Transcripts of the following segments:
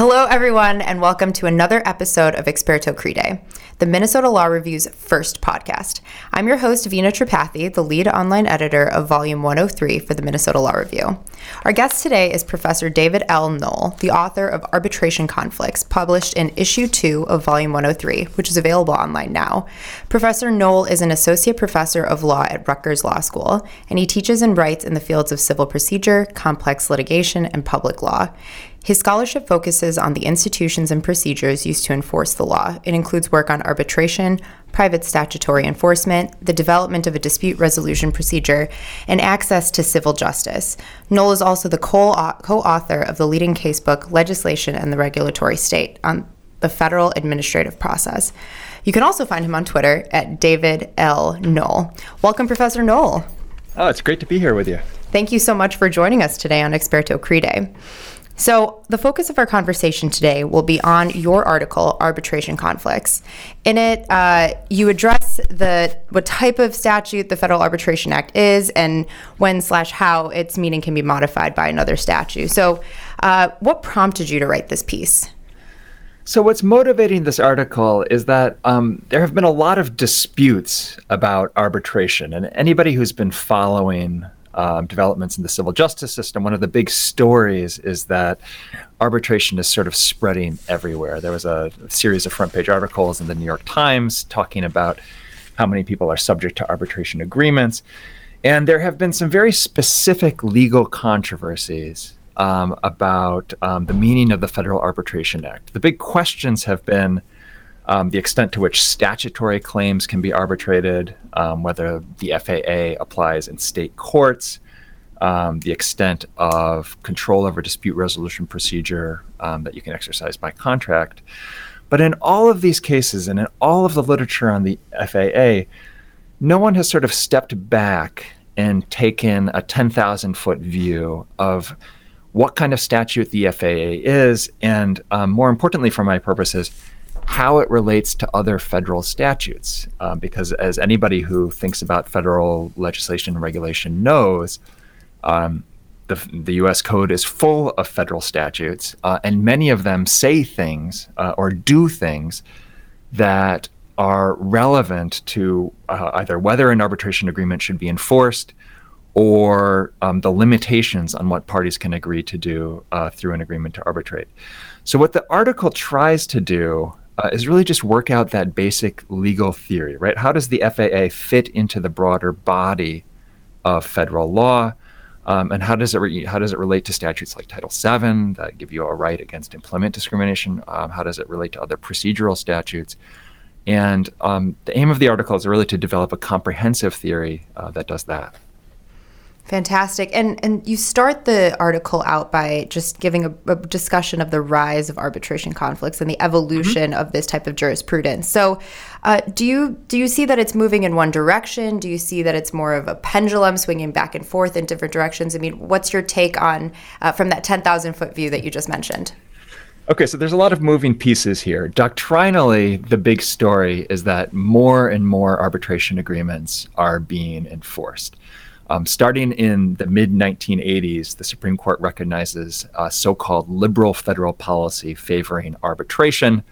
Hello, everyone, and welcome to another episode of Experto Crede, the Minnesota Law Review's first podcast. I'm your host, Vina Tripathi, the lead online editor of Volume 103 for the Minnesota Law Review. Our guest today is Professor David L. Noll, the author of Arbitration Conflicts, published in Issue 2 of Volume 103, which is available online now. Professor Noll is an associate professor of law at Rutgers Law School, and he teaches and writes in the fields of civil procedure, complex litigation, and public law. His scholarship focuses on the institutions and procedures used to enforce the law. It includes work on arbitration, private statutory enforcement, the development of a dispute resolution procedure, and access to civil justice. Noll is also the co author of the leading casebook, Legislation and the Regulatory State, on the federal administrative process. You can also find him on Twitter at David L. Noll. Welcome, Professor Noll. Oh, it's great to be here with you. Thank you so much for joining us today on Experto Crede. So, the focus of our conversation today will be on your article, Arbitration Conflicts. In it, uh, you address the what type of statute the Federal Arbitration Act is and when slash how its meaning can be modified by another statute. So, uh, what prompted you to write this piece? So, what's motivating this article is that um, there have been a lot of disputes about arbitration, and anybody who's been following um, developments in the civil justice system, one of the big stories is that arbitration is sort of spreading everywhere. There was a, series of front page articles in the New York Times talking about how many people are subject to arbitration agreements. And there have been some very specific legal controversies um, about um, the meaning of the Federal Arbitration Act. The big questions have been um, the extent to which statutory claims can be arbitrated, um, whether the FAA applies in state courts, um, the extent of control over dispute resolution procedure um, that you can exercise by contract. But in all of these cases and in all of the literature on the FAA, no one has sort of stepped back and taken a 10,000 foot view of what kind of statute the FAA is, and um, more importantly, for my purposes, how it relates to other federal statutes. Um, because as anybody who thinks about federal legislation and regulation knows, um, the, the U.S. Code is full of federal statutes, uh, and many of them say things uh, or do things that are relevant to uh, either whether an arbitration agreement should be enforced or um, the limitations on what parties can agree to do uh, through an agreement to arbitrate. So, what the article tries to do uh, is really just work out that basic legal theory, right? How does the FAA fit into the broader body of federal law? Um, and how does it re- how does it relate to statutes like Title VII that give you a right against employment discrimination? Um, how does it relate to other procedural statutes? And um, the aim of the article is really to develop a comprehensive theory uh, that does that. Fantastic. And and you start the article out by just giving a, a discussion of the rise of arbitration conflicts and the evolution mm-hmm. of this type of jurisprudence. So, uh, do you do you see that it's moving in one direction? Do you see that it's more of a pendulum swinging back and forth in different directions? I mean, what's your take on uh, from that ten thousand foot view that you just mentioned? Okay, so there's a lot of moving pieces here. Doctrinally, the big story is that more and more arbitration agreements are being enforced. Um, starting in the mid 1980s, the Supreme Court recognizes uh, so called liberal federal policy favoring arbitration.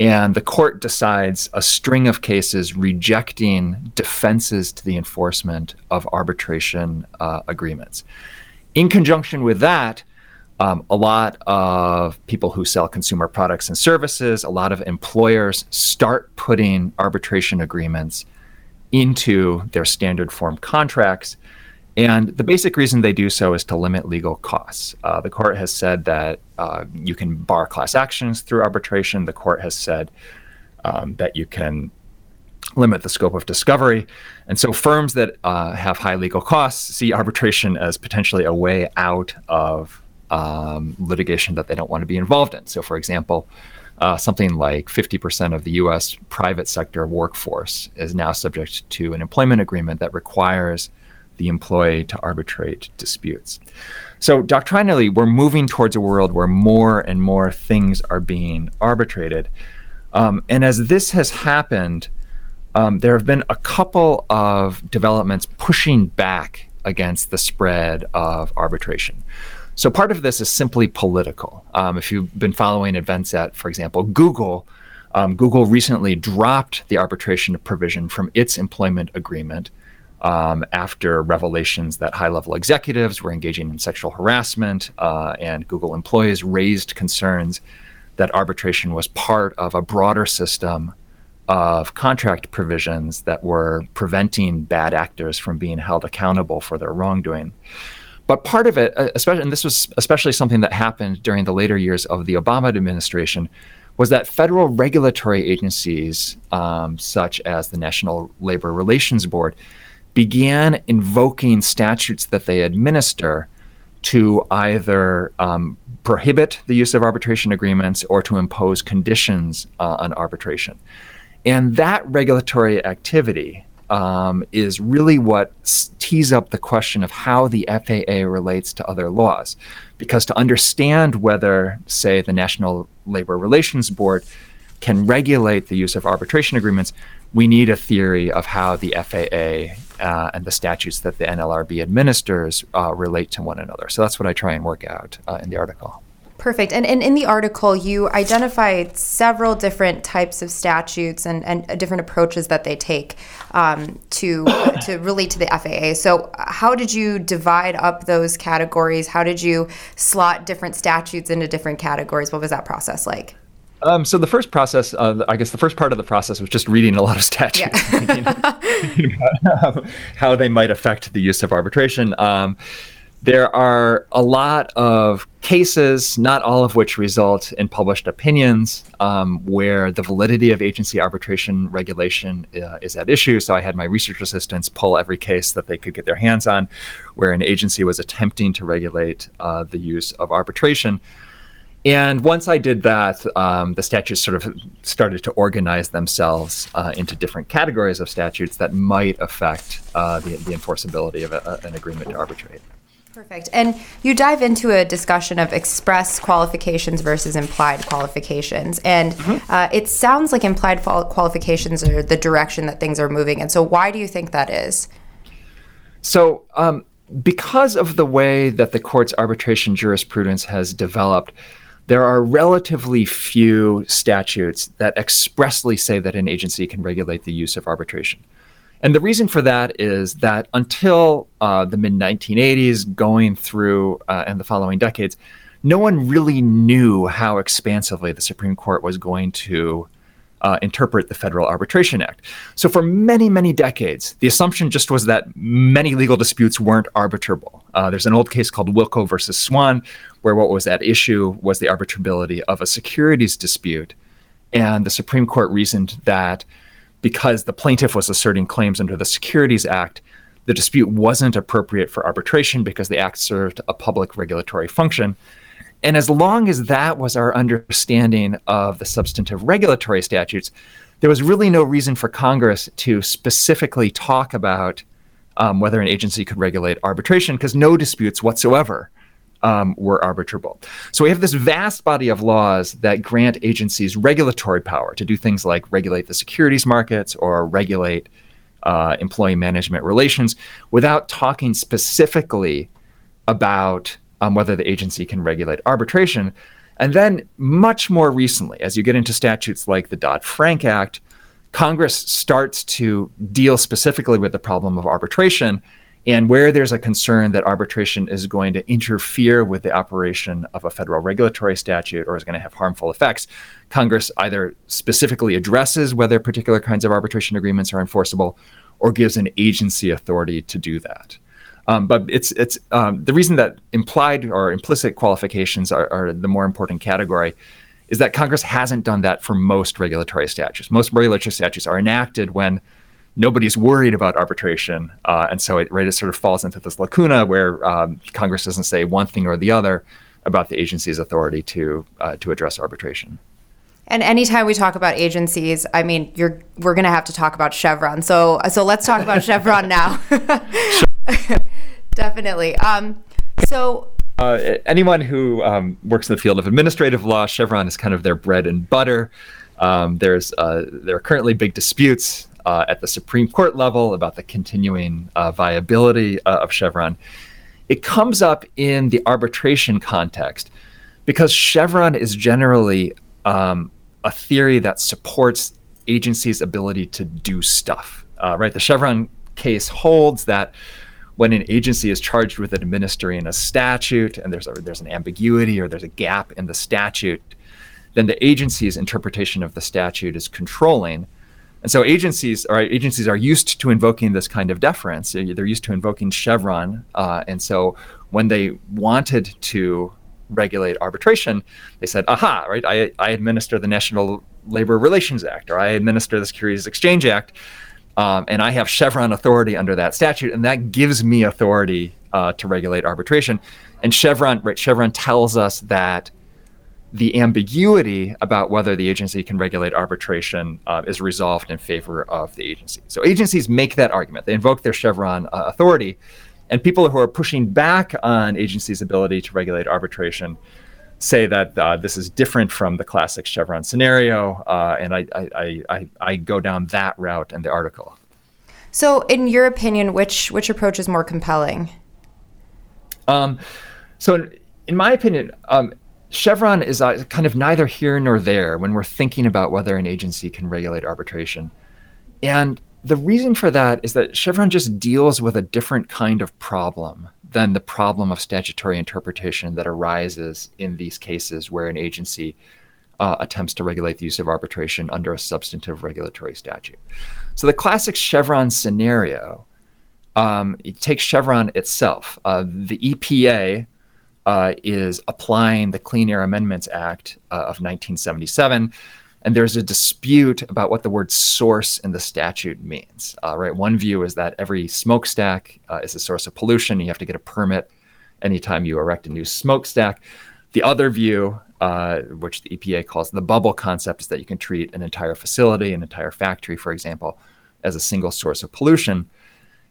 And the court decides a string of cases rejecting defenses to the enforcement of arbitration uh, agreements. In conjunction with that, um, a lot of people who sell consumer products and services, a lot of employers start putting arbitration agreements into their standard form contracts. And the basic reason they do so is to limit legal costs. Uh, the court has said that uh, you can bar class actions through arbitration. The court has said um, that you can limit the scope of discovery. And so firms that uh, have high legal costs see arbitration as potentially a way out of um, litigation that they don't want to be involved in. So, for example, uh, something like 50% of the US private sector workforce is now subject to an employment agreement that requires the employee to arbitrate disputes. So, doctrinally, we're moving towards a world where more and more things are being arbitrated. Um, and as this has happened, um, there have been a couple of developments pushing back against the spread of arbitration. So part of this is simply political. Um, if you've been following events at, for example, Google, um, Google recently dropped the arbitration provision from its employment agreement um, after revelations that high level executives were engaging in sexual harassment, uh, and Google employees raised concerns that arbitration was part of a broader system of contract provisions that were preventing bad actors from being held accountable for their wrongdoing. But part of it, uh, especially, and this was especially something that happened during the later years of the Obama administration, was that federal regulatory agencies, um, such as the National Labor Relations Board, began invoking statutes that they administer to either um, prohibit the use of arbitration agreements or to impose conditions uh, on arbitration. And that regulatory activity um, is really what tees up the question of how the FAA relates to other laws. Because to understand whether, say, the National Labor Relations Board can regulate the use of arbitration agreements, we need a theory of how the FAA uh, and the statutes that the NLRB administers uh, relate to one another. So that's what I try and work out uh, in the article. Perfect. And, and in the article, you identified several different types of statutes and, and different approaches that they take um, to to relate to the FAA. So, how did you divide up those categories? How did you slot different statutes into different categories? What was that process like? Um, so the first process, uh, I guess the first part of the process was just reading a lot of statutes, yeah. thinking, thinking about how they might affect the use of arbitration. Um, there are a lot of cases, not all of which result in published opinions, um, where the validity of agency arbitration regulation uh, is at issue. So I had my research assistants pull every case that they could get their hands on where an agency was attempting to regulate uh, the use of arbitration. And once I did that, um, the statutes sort of started to organize themselves uh, into different categories of statutes that might affect uh, the, the, enforceability of a, an agreement to arbitrate. Perfect. And you dive into a discussion of express qualifications versus implied qualifications. And mm-hmm. uh, it sounds like implied qualifications are the direction that things are moving. And so, why do you think that is? So, um, because of the way that the court's arbitration jurisprudence has developed, there are relatively few statutes that expressly say that an agency can regulate the use of arbitration. And the reason for that is that until uh, the mid 1980s, going through uh, and the following decades, no one really knew how expansively the Supreme Court was going to uh, interpret the Federal Arbitration Act. So, for many, many decades, the assumption just was that many legal disputes weren't arbitrable. Uh, there's an old case called Wilko versus Swan, where what was at issue was the arbitrability of a securities dispute. And the Supreme Court reasoned that because the plaintiff was asserting claims under the Securities Act, the dispute wasn't appropriate for arbitration because the act served a public regulatory function. And as long as that was our understanding of the substantive regulatory statutes, there was really no reason for Congress to specifically talk about um, whether an agency could regulate arbitration because no disputes whatsoever um, were arbitrable. So we have this vast body of laws that grant agencies regulatory power to do things like regulate the securities markets or regulate uh, employee management relations without talking specifically about um, whether the agency can regulate arbitration. And then, much more recently, as you get into statutes like the Dodd Frank Act, Congress starts to deal specifically with the problem of arbitration. And where there's a concern that arbitration is going to interfere with the operation of a federal regulatory statute or is going to have harmful effects, Congress either specifically addresses whether particular kinds of arbitration agreements are enforceable or gives an agency authority to do that. Um, but it's it's um, the reason that implied or implicit qualifications are, are, the more important category is that Congress hasn't done that for most regulatory statutes. Most regulatory statutes are enacted when nobody's worried about arbitration, uh, and so it, right, it sort of falls into this lacuna where um, Congress doesn't say one thing or the other about the agency's authority to uh, to address arbitration. And anytime we talk about agencies, I mean, you're we're going to have to talk about Chevron. So so let's talk about Chevron now. Definitely. Um, so. Uh, anyone who um, works in the field of administrative law, Chevron is kind of their bread and butter. Um, there's uh, there are currently big disputes uh, at the Supreme Court level about the continuing uh, viability uh, of Chevron. it comes up in the arbitration context because Chevron is generally um, a theory that supports agencies' ability to do stuff. Uh, right, the Chevron case holds that when an agency is charged with administering a statute and there's a, there's an ambiguity or there's a gap in the statute, then the agency's interpretation of the statute is controlling. And so agencies are agencies are used to invoking this kind of deference. They're used to invoking Chevron, uh, and so when they wanted to regulate arbitration, they said, "Aha! Right? I, I administer the National Labor Relations Act, or I administer the Securities Exchange Act." Um, and I have Chevron authority under that statute, and that gives me authority uh, to regulate arbitration. And Chevron, right, Chevron tells us that the ambiguity about whether the agency can regulate arbitration uh, is resolved in favor of the agency. So agencies make that argument; they invoke their Chevron uh, authority, and people who are pushing back on agencies' ability to regulate arbitration say that uh, this is different from the classic Chevron scenario, uh, and I, I, I, I, go down that route in the article. So, in your opinion, which which approach is more compelling? Um, so, in my opinion, um, Chevron is uh, kind of neither here nor there when we're thinking about whether an agency can regulate arbitration, and the reason for that is that Chevron just deals with a different kind of problem than the problem of statutory interpretation that arises in these cases where an agency uh, attempts to regulate the use of arbitration under a substantive regulatory statute. So the classic Chevron scenario um, it takes Chevron itself. Uh, the EPA uh, is applying the Clean Air Amendments Act uh, of 1977 and there's a dispute about what the word source in the statute means. Uh, right, one view is that every smokestack uh, is a source of pollution. You have to get a permit anytime you erect a new smokestack. The other view, uh, which the EPA calls the bubble concept, is that you can treat an entire facility, an entire factory, for example, as a single source of pollution.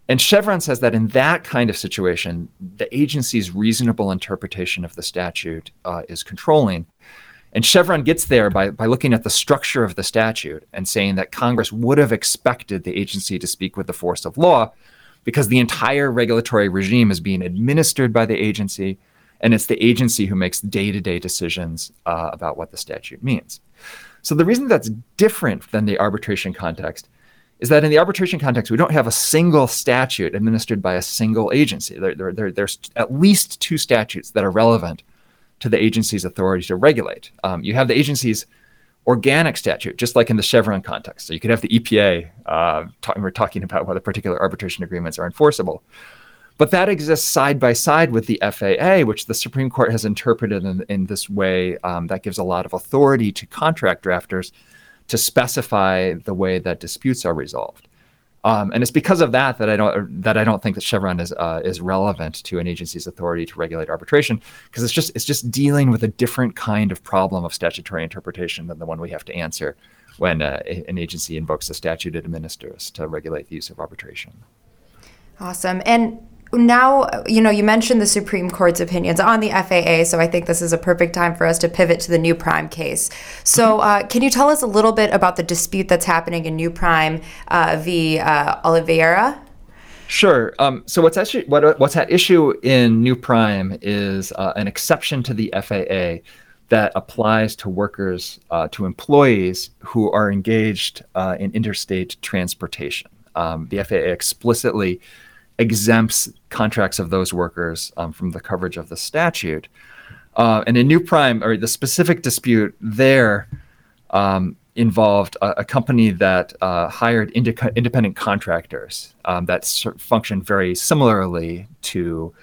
And Chevron says that in that kind of situation, the agency's reasonable interpretation of the statute uh, is controlling. And Chevron gets there by, by looking at the structure of the statute and saying that Congress would have expected the agency to speak with the force of law because the entire regulatory regime is being administered by the agency, and it's the agency who makes day to day decisions uh, about what the statute means. So the reason that's different than the arbitration context is that in the arbitration context, we don't have a single statute administered by a single agency. There, there, there, there's at least two statutes that are relevant to the agency's authority to regulate. Um, you have the agency's organic statute, just like in the Chevron context. So you could have the EPA, uh, we're talking about whether particular arbitration agreements are enforceable. But that exists side by side with the FAA, which the Supreme Court has interpreted in, in this way um, that gives a lot of authority to contract drafters to specify the way that disputes are resolved. Um, and it's because of that that I don't that I don't think that Chevron is uh, is relevant to an agency's authority to regulate arbitration because it's just it's just dealing with a different kind of problem of statutory interpretation than the one we have to answer when uh, an agency invokes a statute it administers to regulate the use of arbitration. Awesome. And now, you know, you mentioned the Supreme Court's opinions on the FAA, so I think this is a perfect time for us to pivot to the New Prime case. So, uh, can you tell us a little bit about the dispute that's happening in New Prime uh, v. Uh, Oliveira? Sure. Um, so what's actually what, what's at issue in New Prime is uh, an exception to the FAA that applies to workers uh, to employees who are engaged uh, in interstate transportation. Um, the FAA explicitly exempts contracts of those workers um, from the coverage of the statute. Uh, and in New Prime, or the specific dispute there um, involved a, a, company that uh, hired independent contractors um, that functioned very similarly to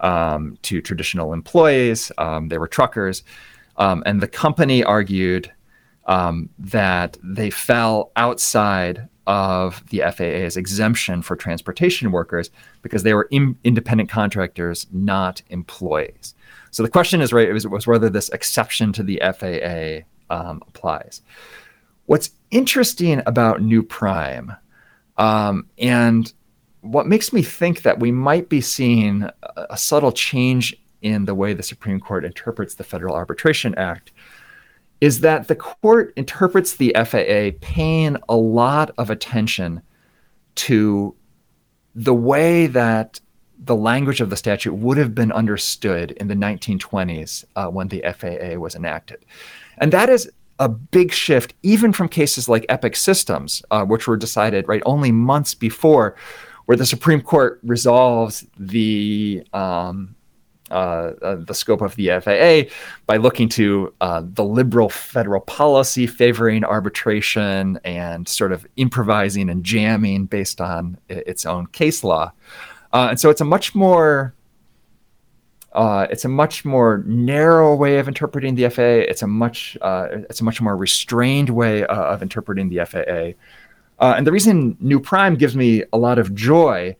um, to traditional employees. Um, they were truckers, um, and the company argued that they fell outside of the FAA's exemption for transportation workers because they were in, independent contractors, not employees. So the question is, right, was, was whether this exception to the FAA um, applies. What's interesting about New Prime, um, and what makes me think that we might be seeing a, a subtle change in the way the Supreme Court interprets the Federal Arbitration Act is that the court interprets the FAA paying a lot of attention to the way that the language of the statute would have been understood in the 1920s uh, when the FAA was enacted. And that is a big shift, even from cases like Epic Systems, uh, which were decided right only months before, where the Supreme Court resolves the um, the scope of the FAA by looking to uh, the liberal federal policy favoring arbitration and sort of improvising and jamming based on its own case law. Uh, and so it's a much more uh, it's a much more narrow way of interpreting the FAA. It's a much uh, it's a much more restrained way of interpreting the FAA. and the reason New Prime gives me a lot of joy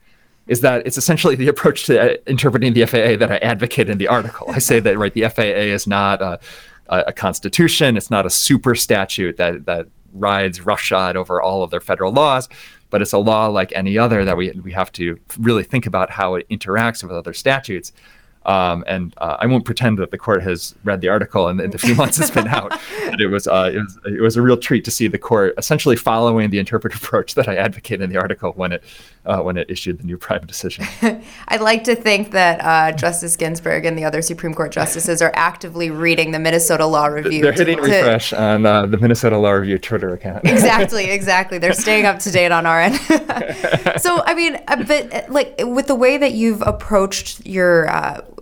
is that it's essentially the approach to uh, interpreting the FAA that I advocate in the article. I say that right, the FAA is not a, a constitution; it's not a super statute that that rides roughshod over all of their federal laws, but it's a law like any other that we we have to really think about how it interacts with other statutes. Um, and uh, I won't pretend that the court has read the article in, in the few months it's been out. But it was, uh, it was it was a real treat to see the court essentially following the interpretive approach that I advocate in the article when it uh, when it issued the new prime decision. I'd like to think that uh, Justice Ginsburg and the other Supreme Court justices are actively reading the Minnesota Law Review. They're hitting to, refresh on uh, the Minnesota Law Review Twitter account. exactly, exactly. They're staying up to date on our end. so I mean, uh, but like with the way that you've approached your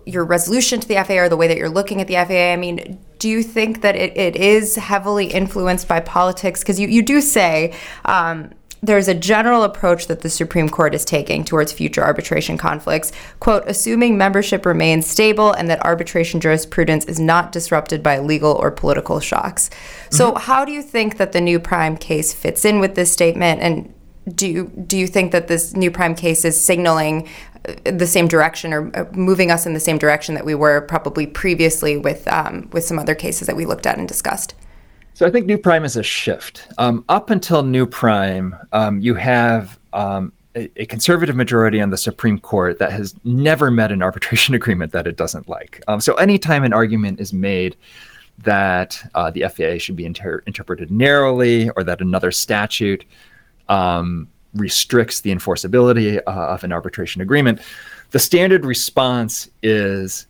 your resolution to the FAA or the way that you're looking at the FAA? I mean, do you think that it, it is heavily influenced by politics? Because you, you do say um, there's a general approach that the Supreme Court is taking towards future arbitration conflicts, quote, assuming membership remains stable and that arbitration jurisprudence is not disrupted by legal or political shocks. Mm-hmm. So, how do you think that the new prime case fits in with this statement? And do you, do you think that this new prime case is signaling the same direction or uh, moving us in the same direction that we were probably previously with um, with some other cases that we looked at and discussed. So I think new prime is a shift. Um, up until new prime, um, you have um, a, a, conservative majority on the Supreme Court that has never met an arbitration agreement that it doesn't like. Um, so anytime an argument is made that uh, the FAA should be inter- interpreted narrowly or that another statute um, restricts the enforceability uh, of an arbitration agreement, the standard response is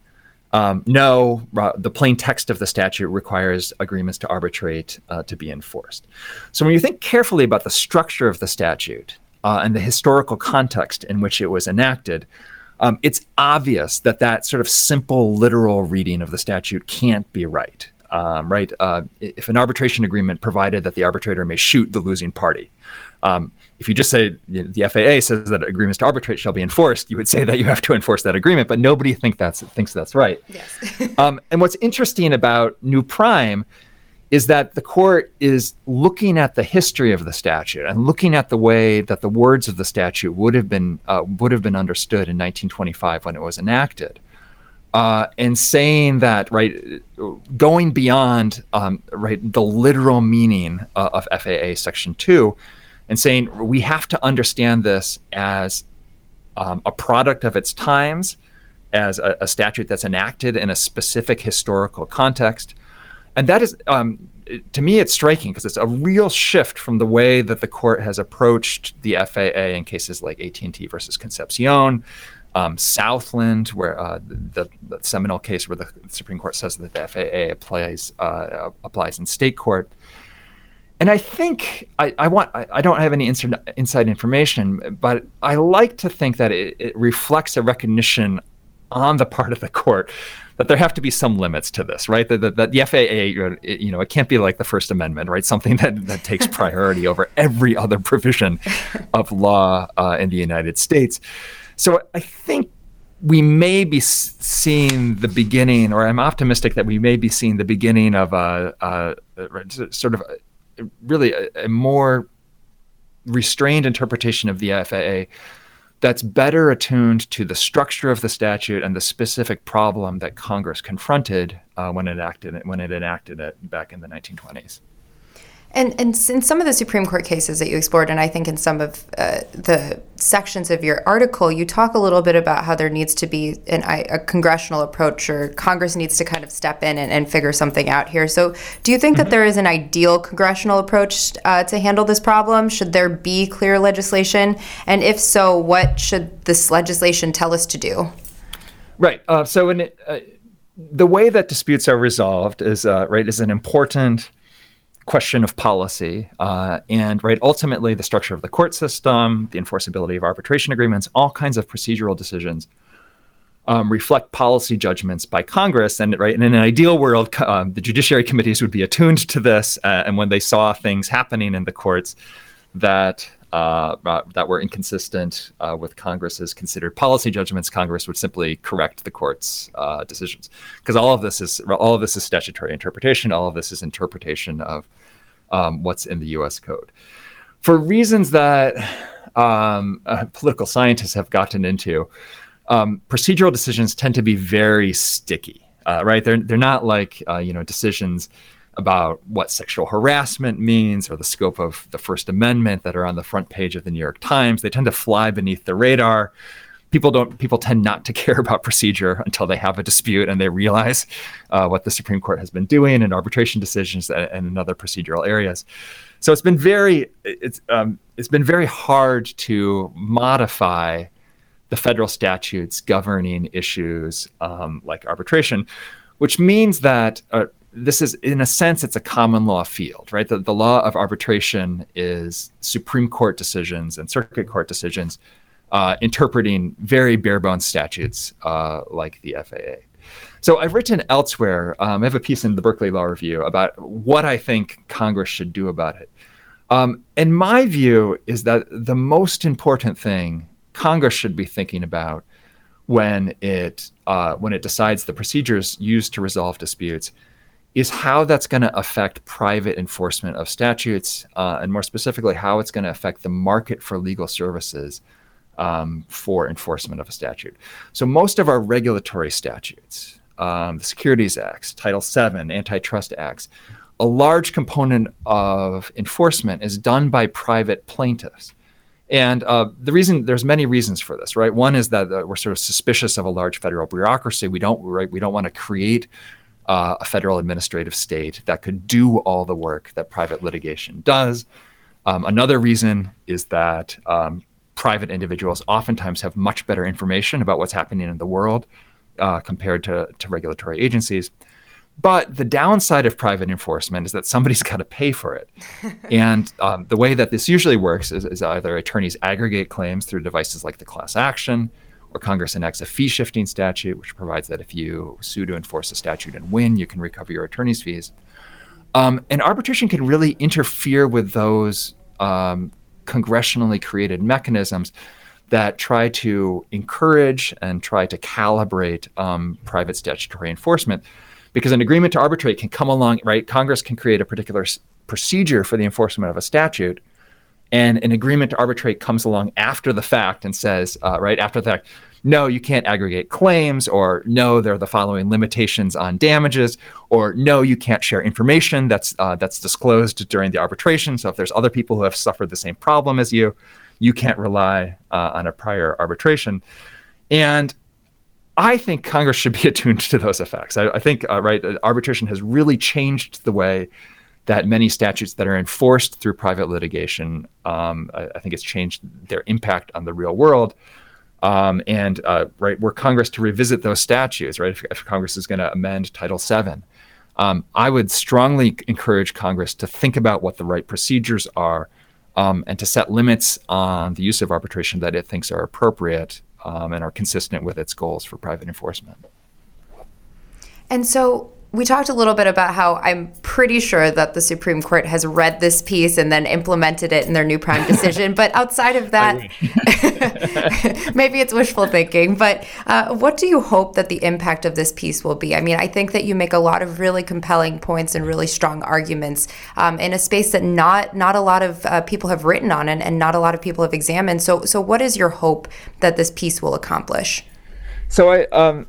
um, no, uh, the plain text of the statute requires agreements to arbitrate uh, to be enforced. So when you think carefully about the structure of the statute uh, and the historical context in which it was enacted, um, it's obvious that that sort of simple literal reading of the statute can't be right. Um, right? Uh, if an arbitration agreement provided that the arbitrator may shoot the losing party, um, if you just say you know, the FAA says that agreements to arbitrate shall be enforced, you would say that you have to enforce that agreement, but nobody think that's thinks that's right. Yes. um, and what's interesting about New Prime is that the court is looking at the history of the statute and looking at the way that the words of the statute would have been uh, would have been understood in 1925 when it was enacted, uh, and saying that right, going beyond um, right the literal meaning uh, of FAA Section Two and saying we have to understand this as um, a product of its times, as a, a, statute that's enacted in a specific historical context. And that is, um, to me, it's striking because it's a real shift from the way that the court has approached the FAA in cases like AT&T versus Concepcion, um, Southland, where uh, the, the, seminal case where the Supreme Court says that the FAA applies uh, applies in state court and I think I, I want I, I, don't have any inside, inside information, but I like to think that it, it, reflects a recognition on the part of the court that there have to be some limits to this, right? That, that, the FAA, you know, it can't be like the First Amendment, right? Something that, that takes priority over every other provision of law uh, in the United States. So I think we may be seeing the beginning, or I'm optimistic that we may be seeing the beginning of a, a, a sort of really a, a more restrained interpretation of the FAA that's better attuned to the structure of the statute and the specific problem that Congress confronted uh, when it enacted it when it enacted it back in the 1920s. And, and in some of the Supreme Court cases that you explored, and I think in some of uh, the sections of your article, you talk a little bit about how there needs to be an, a congressional approach or Congress needs to kind of step in and, and figure something out here. So, do you think mm-hmm. that there is an ideal congressional approach uh, to handle this problem? Should there be clear legislation? And if so, what should this legislation tell us to do? Right. Uh, so, in, uh, the way that disputes are resolved is uh, right is an important question of policy uh, and right ultimately the structure of the court system the enforceability of arbitration agreements all kinds of procedural decisions um, reflect policy judgments by congress. And right in an ideal world um, the judiciary committees would be attuned to this uh, and when they saw things happening in the courts that uh, uh, that were inconsistent uh, with Congress's considered policy judgments, Congress would simply correct the court's uh, decisions. Because all of this is all of this is statutory interpretation. All of this is interpretation of um, what's in the U.S. Code. For reasons that um, uh, political scientists have gotten into, um, procedural decisions tend to be very sticky. Uh, right? They're they're not like you know decisions about what sexual harassment means or the scope of the First Amendment that are on the front page of the New York Times. They tend to fly beneath the radar. People don't. People tend not to care about procedure until they have a dispute and they realize uh, what the Supreme Court has been doing in arbitration decisions and, and in other procedural areas. So it's been very it's um, it's been very hard to modify the federal statutes governing issues um, like arbitration, which means that uh, this is in a sense it's a common law field right? The, the law of arbitration is supreme court decisions and circuit court decisions uh, interpreting very bare bones statutes uh, like the faa so i've written elsewhere um, i have a piece in the berkeley law review about what i think congress should do about it. Um, and my view is that the most important thing congress should be thinking about when it uh, when it decides the procedures used to resolve disputes is how that's going to affect private enforcement of statutes, uh, and more specifically, how it's going to affect the market for legal services um, for enforcement of a statute. So, most of our regulatory statutes, um, the Securities Acts, Title VII, Antitrust Acts, a large component of enforcement is done by private plaintiffs. And uh, the reason there's many reasons for this, right? One is that uh, we're sort of suspicious of a large federal bureaucracy. We don't right, we don't want to create uh, a federal administrative state that could do all the work that private litigation does. Um, another reason is that um, private individuals oftentimes have much better information about what's happening in the world uh, compared to, to regulatory agencies. But the downside of private enforcement is that somebody's got to pay for it. and um, the way that this usually works is, is, either attorneys aggregate claims through devices like the class action, or Congress enacts a fee shifting statute, which provides that if you sue to enforce a statute and win, you can recover your attorney's fees. Um, and arbitration can really interfere with those um, congressionally created mechanisms that try to encourage and try to calibrate um, private statutory enforcement. Because an agreement to arbitrate can come along, right? Congress can create a particular s- procedure for the enforcement of a statute and an agreement to arbitrate comes along after the fact and says, uh, right after the fact, no, you can't aggregate claims, or no, there are the following limitations on damages, or no, you can't share information that's uh, that's disclosed during the arbitration. So if there's other people who have suffered the same problem as you, you can't rely uh, on a prior arbitration. And I think Congress should be attuned to those effects. I, I think uh, right, arbitration has really changed the way that many statutes that are enforced through private litigation, um, I, I, think it's changed their impact on the real world. Um, and uh, right, were Congress to revisit those statutes, right, if, if Congress is going to amend Title VII, um, I would strongly encourage Congress to think about what the right procedures are um, and to set limits on the use of arbitration that it thinks are appropriate um, and are consistent with its goals for private enforcement. And so, we talked a little bit about how I'm pretty sure that the Supreme Court has read this piece and then implemented it in their new prime decision. but outside of that, maybe it's wishful thinking. But uh, what do you hope that the impact of this piece will be? I mean, I think that you make a lot of really compelling points and really strong arguments um, in a space that not not a lot of uh, people have written on and, and not a lot of people have examined. So, so what is your hope that this piece will accomplish? So I. Um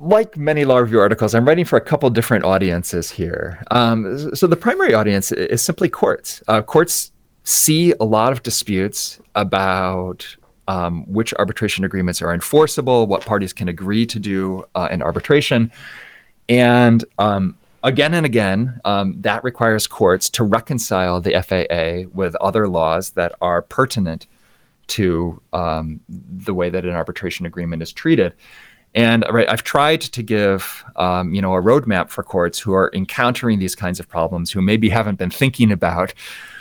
like many law review articles, I'm writing for a couple different audiences here. Um, so the primary audience is simply courts. Uh, courts see a lot of disputes about um, which arbitration agreements are enforceable, what parties can agree to do uh, in arbitration. And um, again and again, um, that requires courts to reconcile the FAA with other laws that are pertinent to um, the way that an arbitration agreement is treated. And right, I've tried to give um, you know a roadmap for courts who are encountering these kinds of problems, who maybe haven't been thinking about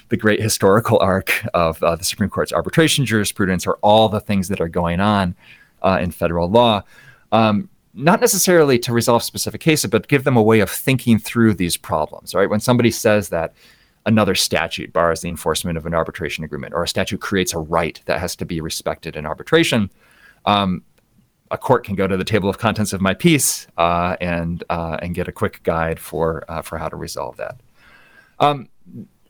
the great historical arc of uh, the Supreme Court's arbitration jurisprudence or all the things that are going on uh, in federal law. Um, not necessarily to resolve specific cases, but give them a way of thinking through these problems. Right, when somebody says that another statute bars the enforcement of an arbitration agreement, or a statute creates a right that has to be respected in arbitration. Um, a court can go to the table of contents of my piece uh, and uh, and get a quick guide for uh, for how to resolve that. Um,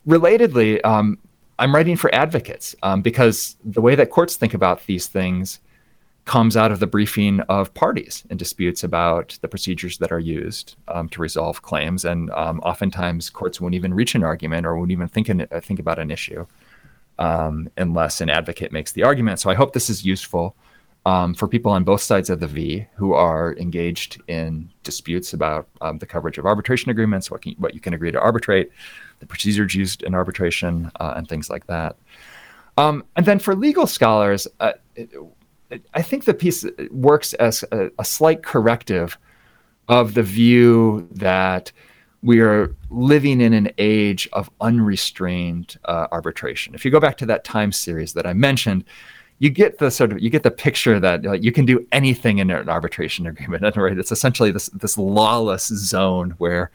relatedly, um, I'm writing for advocates um, because the way that courts think about these things comes out of the briefing of parties in disputes about the procedures that are used um, to resolve claims, and um, oftentimes courts won't even reach an argument or won't even think in, think about an issue um, unless an advocate makes the argument. So I hope this is useful um, for people on both sides of the V who are engaged in disputes about um, the coverage of arbitration agreements, what, can, what you can agree to arbitrate, the procedures used in arbitration, uh, and things like that. Um, and then for legal scholars, uh, it, it, I think the piece works as a, a, slight corrective of the view that we are living in an age of unrestrained uh, arbitration. If you go back to that time series that I mentioned, you get the sort of you get the picture that like, you can do anything in an arbitration agreement. Right? It's essentially this this lawless zone where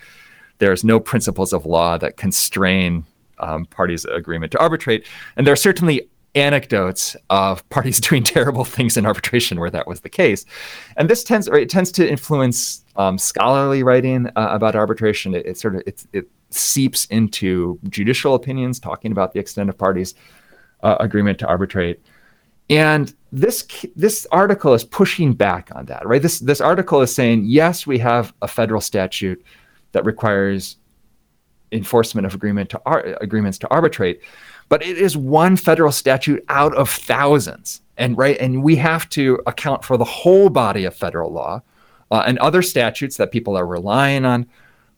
there's no principles of law that constrain um, parties' agreement to arbitrate, and there are certainly anecdotes of parties doing terrible things in arbitration where that was the case. And this tends or it tends to influence um, scholarly writing uh, about arbitration. It, it sort of it, it seeps into judicial opinions talking about the extent of parties' uh, agreement to arbitrate. And this this article is pushing back on that, right? This this article is saying yes, we have a federal statute that requires enforcement of agreement to ar- agreements to arbitrate, but it is one federal statute out of thousands, and right, and we have to account for the whole body of federal law, uh, and other statutes that people are relying on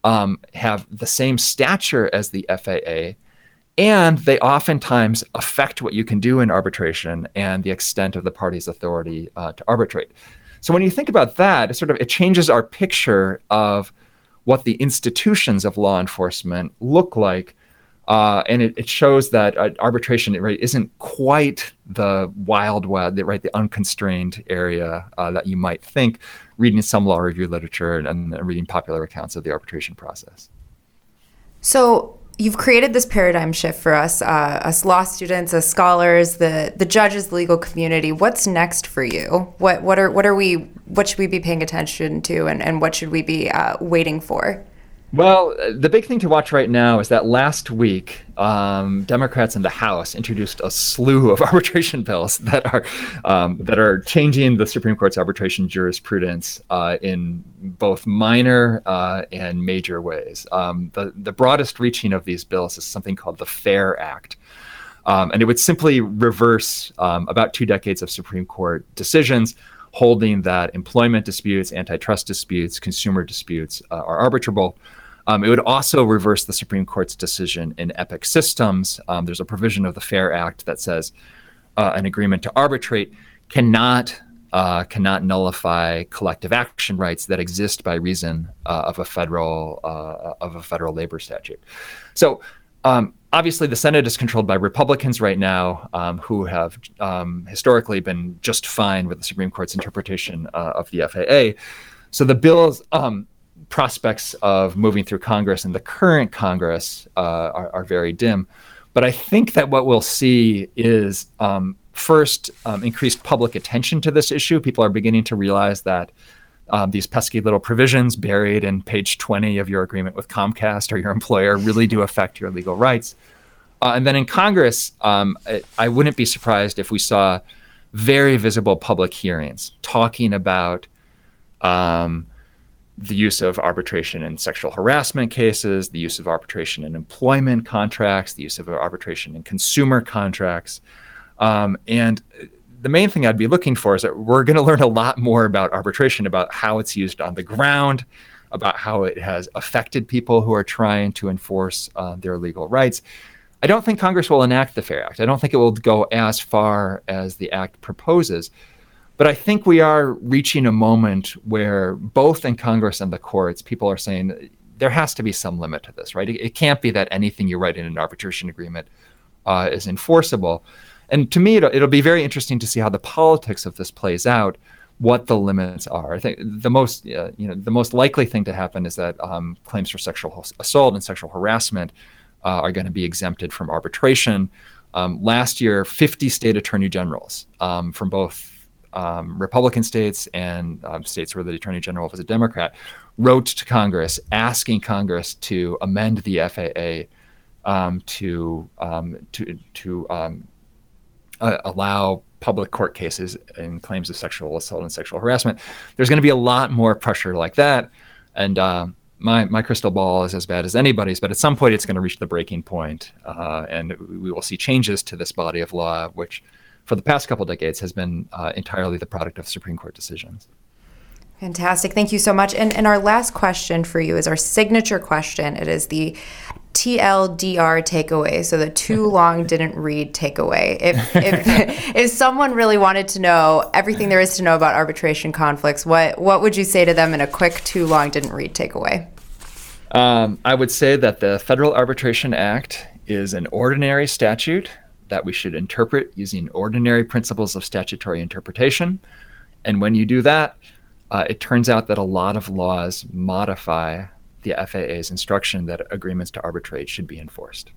um, have the same stature as the FAA and they oftentimes affect what you can do in arbitration and the extent of the party's authority uh, to arbitrate. So when you think about that, it sort of it changes our picture of what the institutions of law enforcement look like, uh, and it, it, shows that uh, arbitration right isn't quite the wild west, right, the unconstrained area uh, that you might think. Reading some law review literature and, and reading popular accounts of the arbitration process. So you've created this paradigm shift for us, uh, us law students, as scholars, the the judges, the legal community. What's next for you? What what are what are we? What should we be paying attention to, and and what should we be uh, waiting for? Well, the big thing to watch right now is that last week, um, Democrats in the House introduced a slew of arbitration bills that are um, that are changing the Supreme Court's arbitration jurisprudence uh, in both minor uh, and major ways. Um, the the broadest reaching of these bills is something called the FAIR Act. Um, and it would simply reverse um, about two decades of Supreme Court decisions holding that employment disputes, antitrust disputes, consumer disputes uh, are arbitrable. Um, it would also reverse the Supreme Court's decision in Epic Systems. Um, there's a provision of the FAIR Act that says uh, an agreement to arbitrate cannot uh, cannot nullify collective action rights that exist by reason uh, of a federal uh, of a federal labor statute. So um, obviously, the Senate is controlled by Republicans right now, um, who have um, historically been just fine with the Supreme Court's interpretation uh, of the FAA. So the bill's um, prospects of moving through Congress and the current Congress uh, are, are, very dim. But I think that what we'll see is um, first um, increased public attention to this issue. People are beginning to realize that um, these pesky little provisions buried in page 20 of your agreement with Comcast or your employer really do affect your legal rights. Uh, and then in Congress, um, I, I, wouldn't be surprised if we saw very visible public hearings talking about um, the use of arbitration in sexual harassment cases, the use of arbitration in employment contracts, the use of arbitration in consumer contracts. Um, and the main thing I'd be looking for is that we're going to learn a lot more about arbitration, about how it's used on the ground, about how it has affected people who are trying to enforce uh, their legal rights. I don't think Congress will enact the FAIR Act. I don't think it will go as far as the act proposes. But I think we are reaching a moment where both in Congress and the courts, people are saying there has to be some limit to this, right? It, it can't be that anything you write in an arbitration agreement uh, is enforceable. And to me, it'll, it'll be very interesting to see how the politics of this plays out, what the limits are. I think the most, uh, you know, the most likely thing to happen is that um, claims for sexual assault and sexual harassment uh, are going to be exempted from arbitration. Um, last year, 50 state attorney generals um, from both um, Republican states and um, states where the Attorney General was a Democrat, wrote to Congress asking Congress to amend the FAA um, to um, to to um, uh, allow public court cases in claims of sexual assault and sexual harassment. There's going to be a lot more pressure like that, and uh, my my crystal ball is as bad as anybody's. But at some point, it's going to reach the breaking point, uh, and we will see changes to this body of law, which for the past couple decades has been uh, entirely the product of Supreme Court decisions. Fantastic. Thank you so much. And, and our last question for you is our signature question. It is the TLDR takeaway, so the too long didn't read takeaway. If, if, if someone really wanted to know everything there is to know about arbitration conflicts, what, what would you say to them in a quick too long didn't read takeaway? Um, I would say that the Federal Arbitration Act is an ordinary statute that we should interpret using ordinary principles of statutory interpretation. And when you do that, uh, it turns out that a lot of laws modify the FAA's instruction that agreements to arbitrate should be enforced.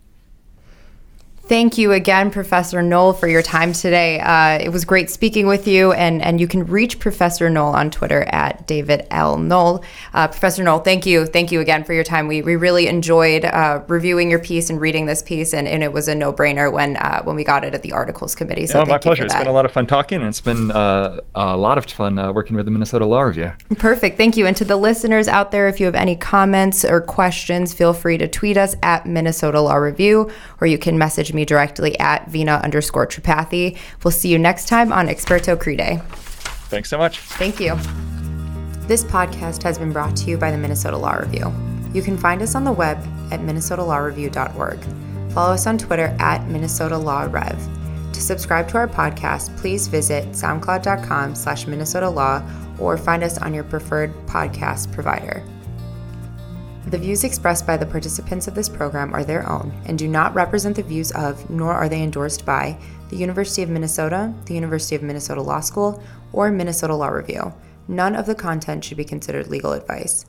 Thank you again, Professor Noll, for your time today. Uh, it was great speaking with you, and, and you can reach Professor Noll on Twitter at David L. Noll. Uh, Professor Noll, thank you. Thank you again for your time. We, we really enjoyed uh, reviewing your piece and reading this piece, and, and it was a no brainer when uh, when we got it at the Articles Committee. So, my pleasure. It's been a lot of fun talking, and it's been uh, a lot of fun uh, working with the Minnesota Law Review. Perfect. Thank you. And to the listeners out there, if you have any comments or questions, feel free to tweet us at Minnesota Law Review, or you can message me me directly at Vina underscore Tripathi. We'll see you next time on Experto Crede. Thanks so much. Thank you. This podcast has been brought to you by the Minnesota Law Review. You can find us on the web at minnesotalawreview.org. Follow us on Twitter at Minnesota Law Rev. To subscribe to our podcast, please visit soundcloud.com slash Minnesota Law or find us on your preferred podcast provider. The views expressed by the participants of this program are their own and do not represent the views of, nor are they endorsed by, the University of Minnesota, the University of Minnesota Law School, or Minnesota Law Review. None of the content should be considered legal advice.